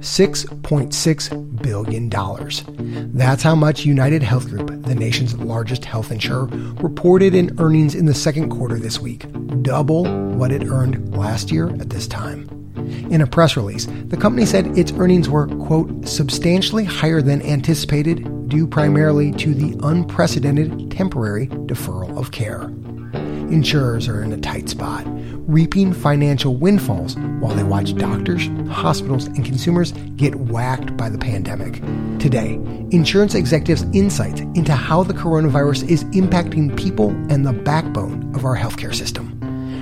$6.6 billion. That's how much United Health Group, the nation's largest health insurer, reported in earnings in the second quarter this week, double what it earned last year at this time. In a press release, the company said its earnings were, quote, substantially higher than anticipated, due primarily to the unprecedented temporary deferral of care. Insurers are in a tight spot, reaping financial windfalls while they watch doctors, hospitals, and consumers get whacked by the pandemic. Today, insurance executives' insights into how the coronavirus is impacting people and the backbone of our healthcare system.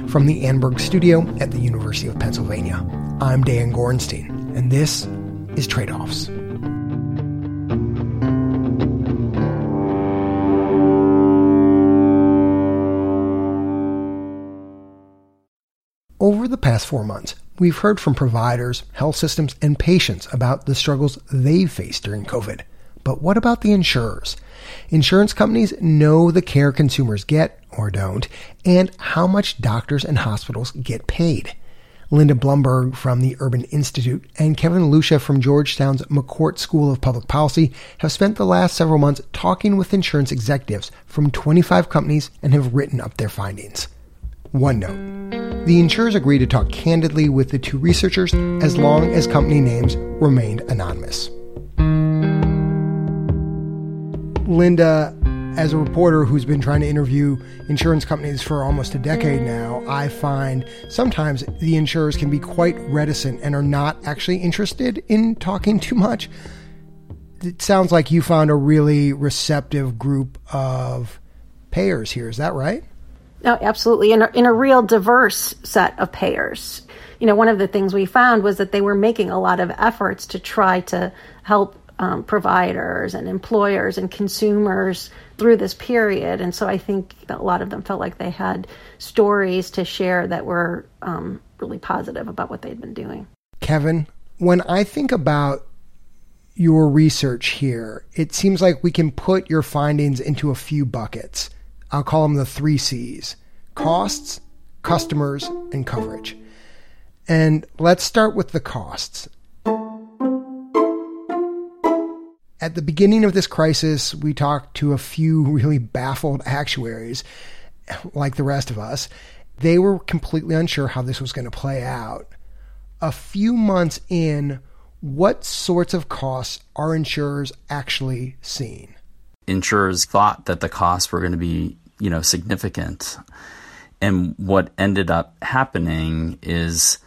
From the Annenberg Studio at the University of Pennsylvania, I'm Dan Gorenstein, and this is Trade Offs. Over the past four months, we've heard from providers, health systems, and patients about the struggles they've faced during COVID. But what about the insurers? Insurance companies know the care consumers get or don't, and how much doctors and hospitals get paid. Linda Blumberg from the Urban Institute and Kevin Lucia from Georgetown's McCourt School of Public Policy have spent the last several months talking with insurance executives from 25 companies and have written up their findings. One note. The insurers agreed to talk candidly with the two researchers as long as company names remained anonymous. Linda, as a reporter who's been trying to interview insurance companies for almost a decade now, I find sometimes the insurers can be quite reticent and are not actually interested in talking too much. It sounds like you found a really receptive group of payers here. Is that right? No, absolutely. In a, in a real diverse set of payers. You know, one of the things we found was that they were making a lot of efforts to try to help um, providers and employers and consumers through this period. And so I think a lot of them felt like they had stories to share that were um, really positive about what they'd been doing. Kevin, when I think about your research here, it seems like we can put your findings into a few buckets. I'll call them the three C's costs, customers, and coverage. And let's start with the costs. At the beginning of this crisis, we talked to a few really baffled actuaries, like the rest of us. They were completely unsure how this was going to play out. A few months in, what sorts of costs are insurers actually seeing? Insurers thought that the costs were going to be, you know, significant. And what ended up happening is,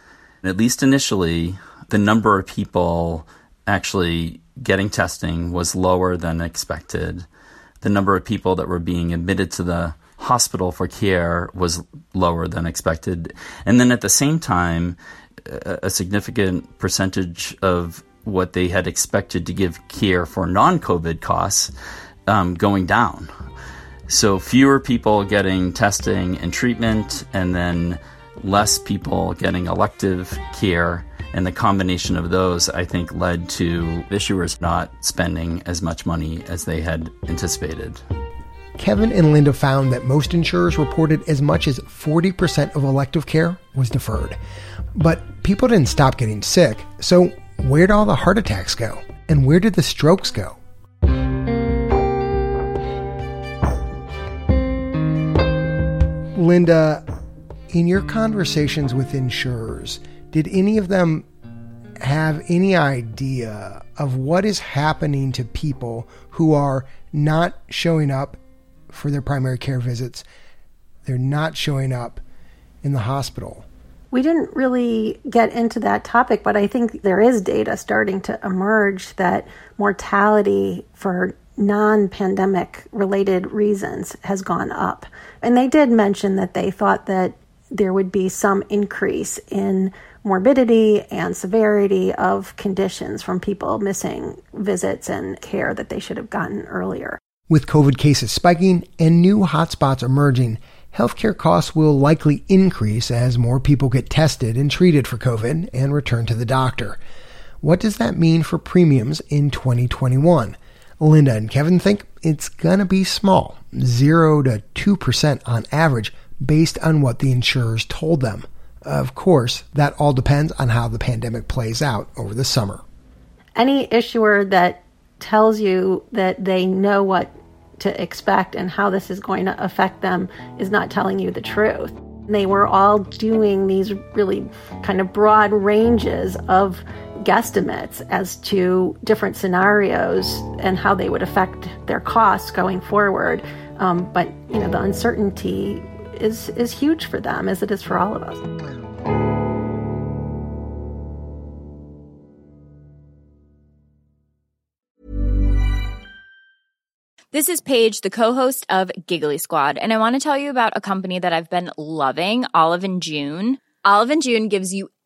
at least initially, the number of people actually getting testing was lower than expected. The number of people that were being admitted to the hospital for care was lower than expected. And then at the same time, a significant percentage of what they had expected to give care for non COVID costs um, going down. So fewer people getting testing and treatment, and then less people getting elective care and the combination of those, I think, led to issuers not spending as much money as they had anticipated. Kevin and Linda found that most insurers reported as much as 40% of elective care was deferred. But people didn't stop getting sick, so where'd all the heart attacks go? And where did the strokes go? Linda, in your conversations with insurers, did any of them have any idea of what is happening to people who are not showing up for their primary care visits? They're not showing up in the hospital. We didn't really get into that topic, but I think there is data starting to emerge that mortality for non pandemic related reasons has gone up. And they did mention that they thought that there would be some increase in morbidity and severity of conditions from people missing visits and care that they should have gotten earlier. With COVID cases spiking and new hotspots emerging, healthcare costs will likely increase as more people get tested and treated for COVID and return to the doctor. What does that mean for premiums in 2021? Linda and Kevin think it's going to be small, 0 to 2% on average, based on what the insurers told them. Of course, that all depends on how the pandemic plays out over the summer. Any issuer that tells you that they know what to expect and how this is going to affect them is not telling you the truth. They were all doing these really kind of broad ranges of guesstimates as to different scenarios and how they would affect their costs going forward. Um, but you know, the uncertainty is is huge for them, as it is for all of us. This is Paige, the co-host of Giggly Squad, and I want to tell you about a company that I've been loving, Olive and June. Olive and June gives you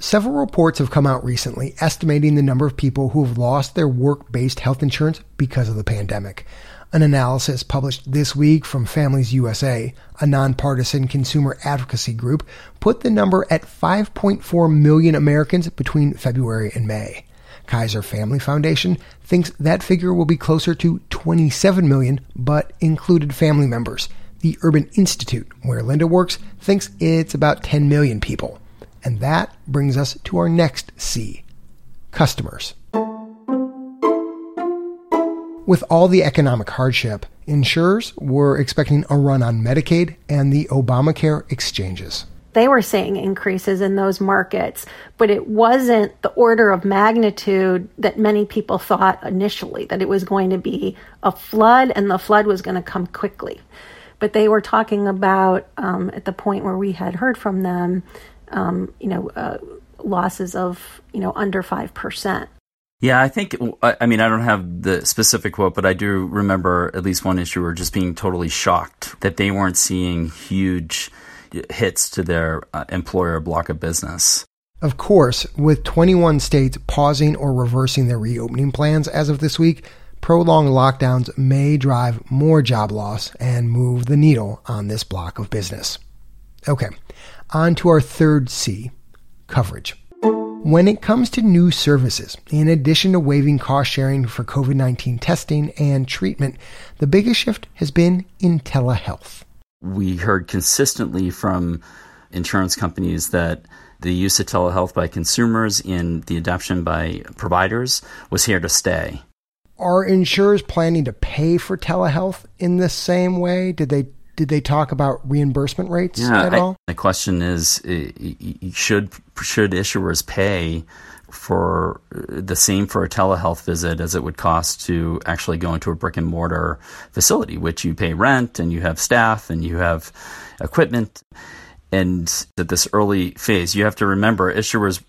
Several reports have come out recently estimating the number of people who have lost their work based health insurance because of the pandemic. An analysis published this week from Families USA, a nonpartisan consumer advocacy group, put the number at 5.4 million Americans between February and May. Kaiser Family Foundation thinks that figure will be closer to 27 million, but included family members. The Urban Institute, where Linda works, thinks it's about 10 million people. And that brings us to our next C customers. With all the economic hardship, insurers were expecting a run on Medicaid and the Obamacare exchanges. They were seeing increases in those markets, but it wasn't the order of magnitude that many people thought initially, that it was going to be a flood and the flood was going to come quickly. But they were talking about, um, at the point where we had heard from them, um, you know, uh, losses of, you know, under 5%. Yeah, I think, I mean, I don't have the specific quote, but I do remember at least one issuer just being totally shocked that they weren't seeing huge hits to their uh, employer block of business. Of course, with 21 states pausing or reversing their reopening plans as of this week, prolonged lockdowns may drive more job loss and move the needle on this block of business. Okay, on to our third C coverage. When it comes to new services, in addition to waiving cost sharing for COVID 19 testing and treatment, the biggest shift has been in telehealth. We heard consistently from insurance companies that the use of telehealth by consumers and the adoption by providers was here to stay. Are insurers planning to pay for telehealth in the same way? Did they did they talk about reimbursement rates yeah, at all? the question is, should should issuers pay for uh, the same for a telehealth visit as it would cost to actually go into a brick and mortar facility, which you pay rent and you have staff and you have equipment. And at this early phase, you have to remember issuers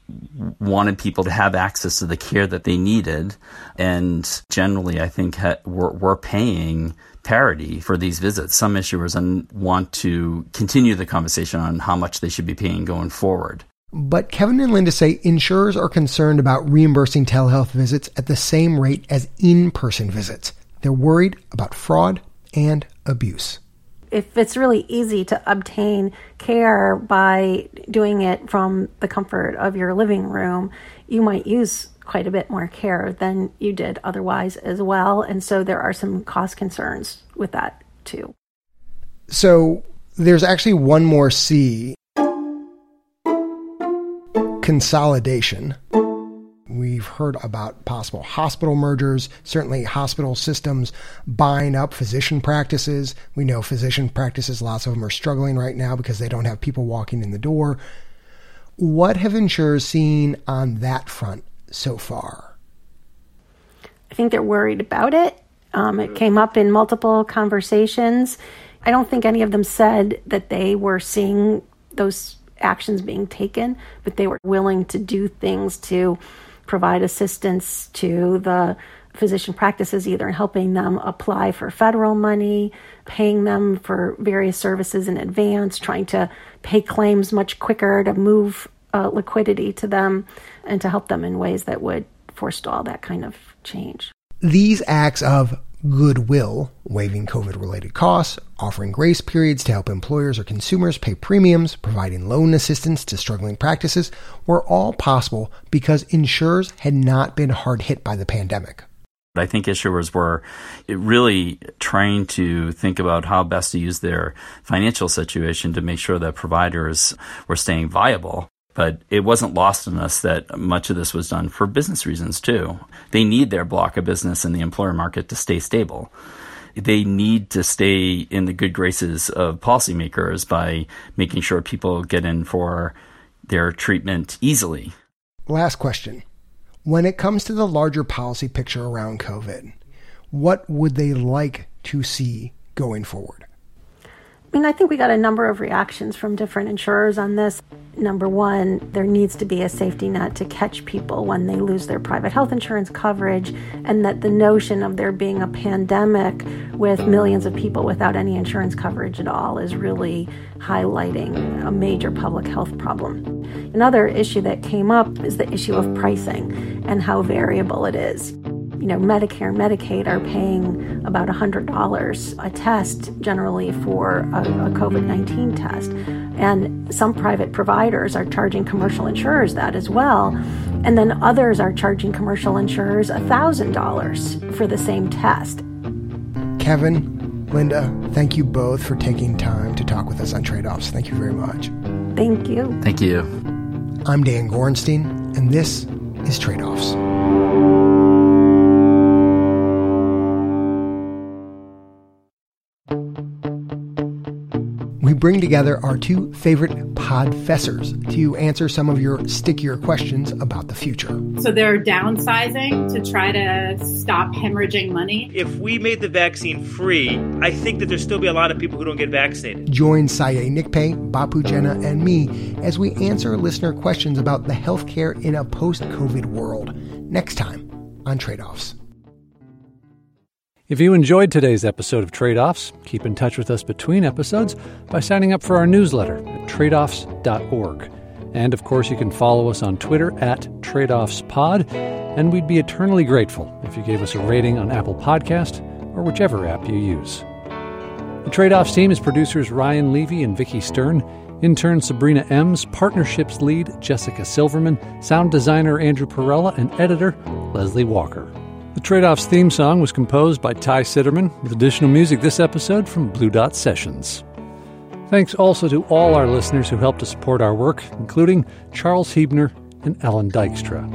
wanted people to have access to the care that they needed. And generally, I think ha- we're, we're paying parity for these visits. Some issuers want to continue the conversation on how much they should be paying going forward. But Kevin and Linda say insurers are concerned about reimbursing telehealth visits at the same rate as in person visits. They're worried about fraud and abuse. If it's really easy to obtain care by doing it from the comfort of your living room, you might use quite a bit more care than you did otherwise as well. And so there are some cost concerns with that too. So there's actually one more C consolidation. We've heard about possible hospital mergers, certainly hospital systems buying up physician practices. We know physician practices, lots of them are struggling right now because they don't have people walking in the door. What have insurers seen on that front so far? I think they're worried about it. Um, it came up in multiple conversations. I don't think any of them said that they were seeing those actions being taken, but they were willing to do things to provide assistance to the physician practices either in helping them apply for federal money, paying them for various services in advance, trying to pay claims much quicker to move uh, liquidity to them, and to help them in ways that would forestall that kind of change. These acts of goodwill, waiving COVID related costs, offering grace periods to help employers or consumers pay premiums, providing loan assistance to struggling practices, were all possible because insurers had not been hard hit by the pandemic. I think issuers were really trying to think about how best to use their financial situation to make sure that providers were staying viable. But it wasn't lost on us that much of this was done for business reasons too. They need their block of business in the employer market to stay stable. They need to stay in the good graces of policymakers by making sure people get in for their treatment easily. Last question. When it comes to the larger policy picture around COVID, what would they like to see going forward? I mean, I think we got a number of reactions from different insurers on this. Number one, there needs to be a safety net to catch people when they lose their private health insurance coverage, and that the notion of there being a pandemic with millions of people without any insurance coverage at all is really highlighting a major public health problem. Another issue that came up is the issue of pricing and how variable it is you know, Medicare and Medicaid are paying about $100 a test generally for a, a COVID 19 test. And some private providers are charging commercial insurers that as well. And then others are charging commercial insurers $1,000 for the same test. Kevin, Linda, thank you both for taking time to talk with us on trade offs. Thank you very much. Thank you. Thank you. I'm Dan Gorenstein, and this is Trade Offs. We bring together our two favorite podfessors to answer some of your stickier questions about the future. So they're downsizing to try to stop hemorrhaging money. If we made the vaccine free, I think that there'll still be a lot of people who don't get vaccinated. Join Sayeh Nikpay, Bapu Jena, and me as we answer listener questions about the healthcare in a post COVID world next time on Trade Offs. If you enjoyed today's episode of Trade Offs, keep in touch with us between episodes by signing up for our newsletter at tradeoffs.org. And of course, you can follow us on Twitter at TradeOffsPod, and we'd be eternally grateful if you gave us a rating on Apple Podcast or whichever app you use. The Trade Offs team is producers Ryan Levi and Vicki Stern, intern Sabrina Ems, partnerships lead Jessica Silverman, sound designer Andrew Perella, and editor Leslie Walker. The Trade Offs theme song was composed by Ty Citerman, with additional music this episode from Blue Dot Sessions. Thanks also to all our listeners who helped to support our work, including Charles Hebner and Ellen Dykstra.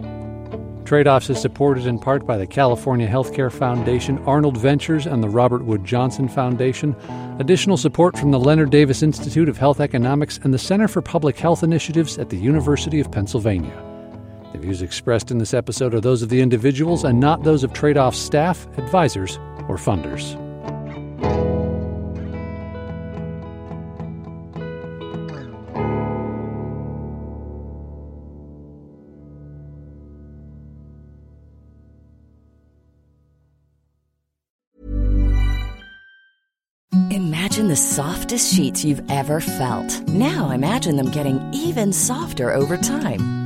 Trade Offs is supported in part by the California Healthcare Foundation, Arnold Ventures, and the Robert Wood Johnson Foundation. Additional support from the Leonard Davis Institute of Health Economics and the Center for Public Health Initiatives at the University of Pennsylvania. The views expressed in this episode are those of the individuals and not those of trade off staff, advisors, or funders. Imagine the softest sheets you've ever felt. Now imagine them getting even softer over time.